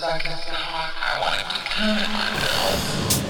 seconds talk. I want to determine myself.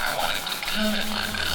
I wanted to tell him.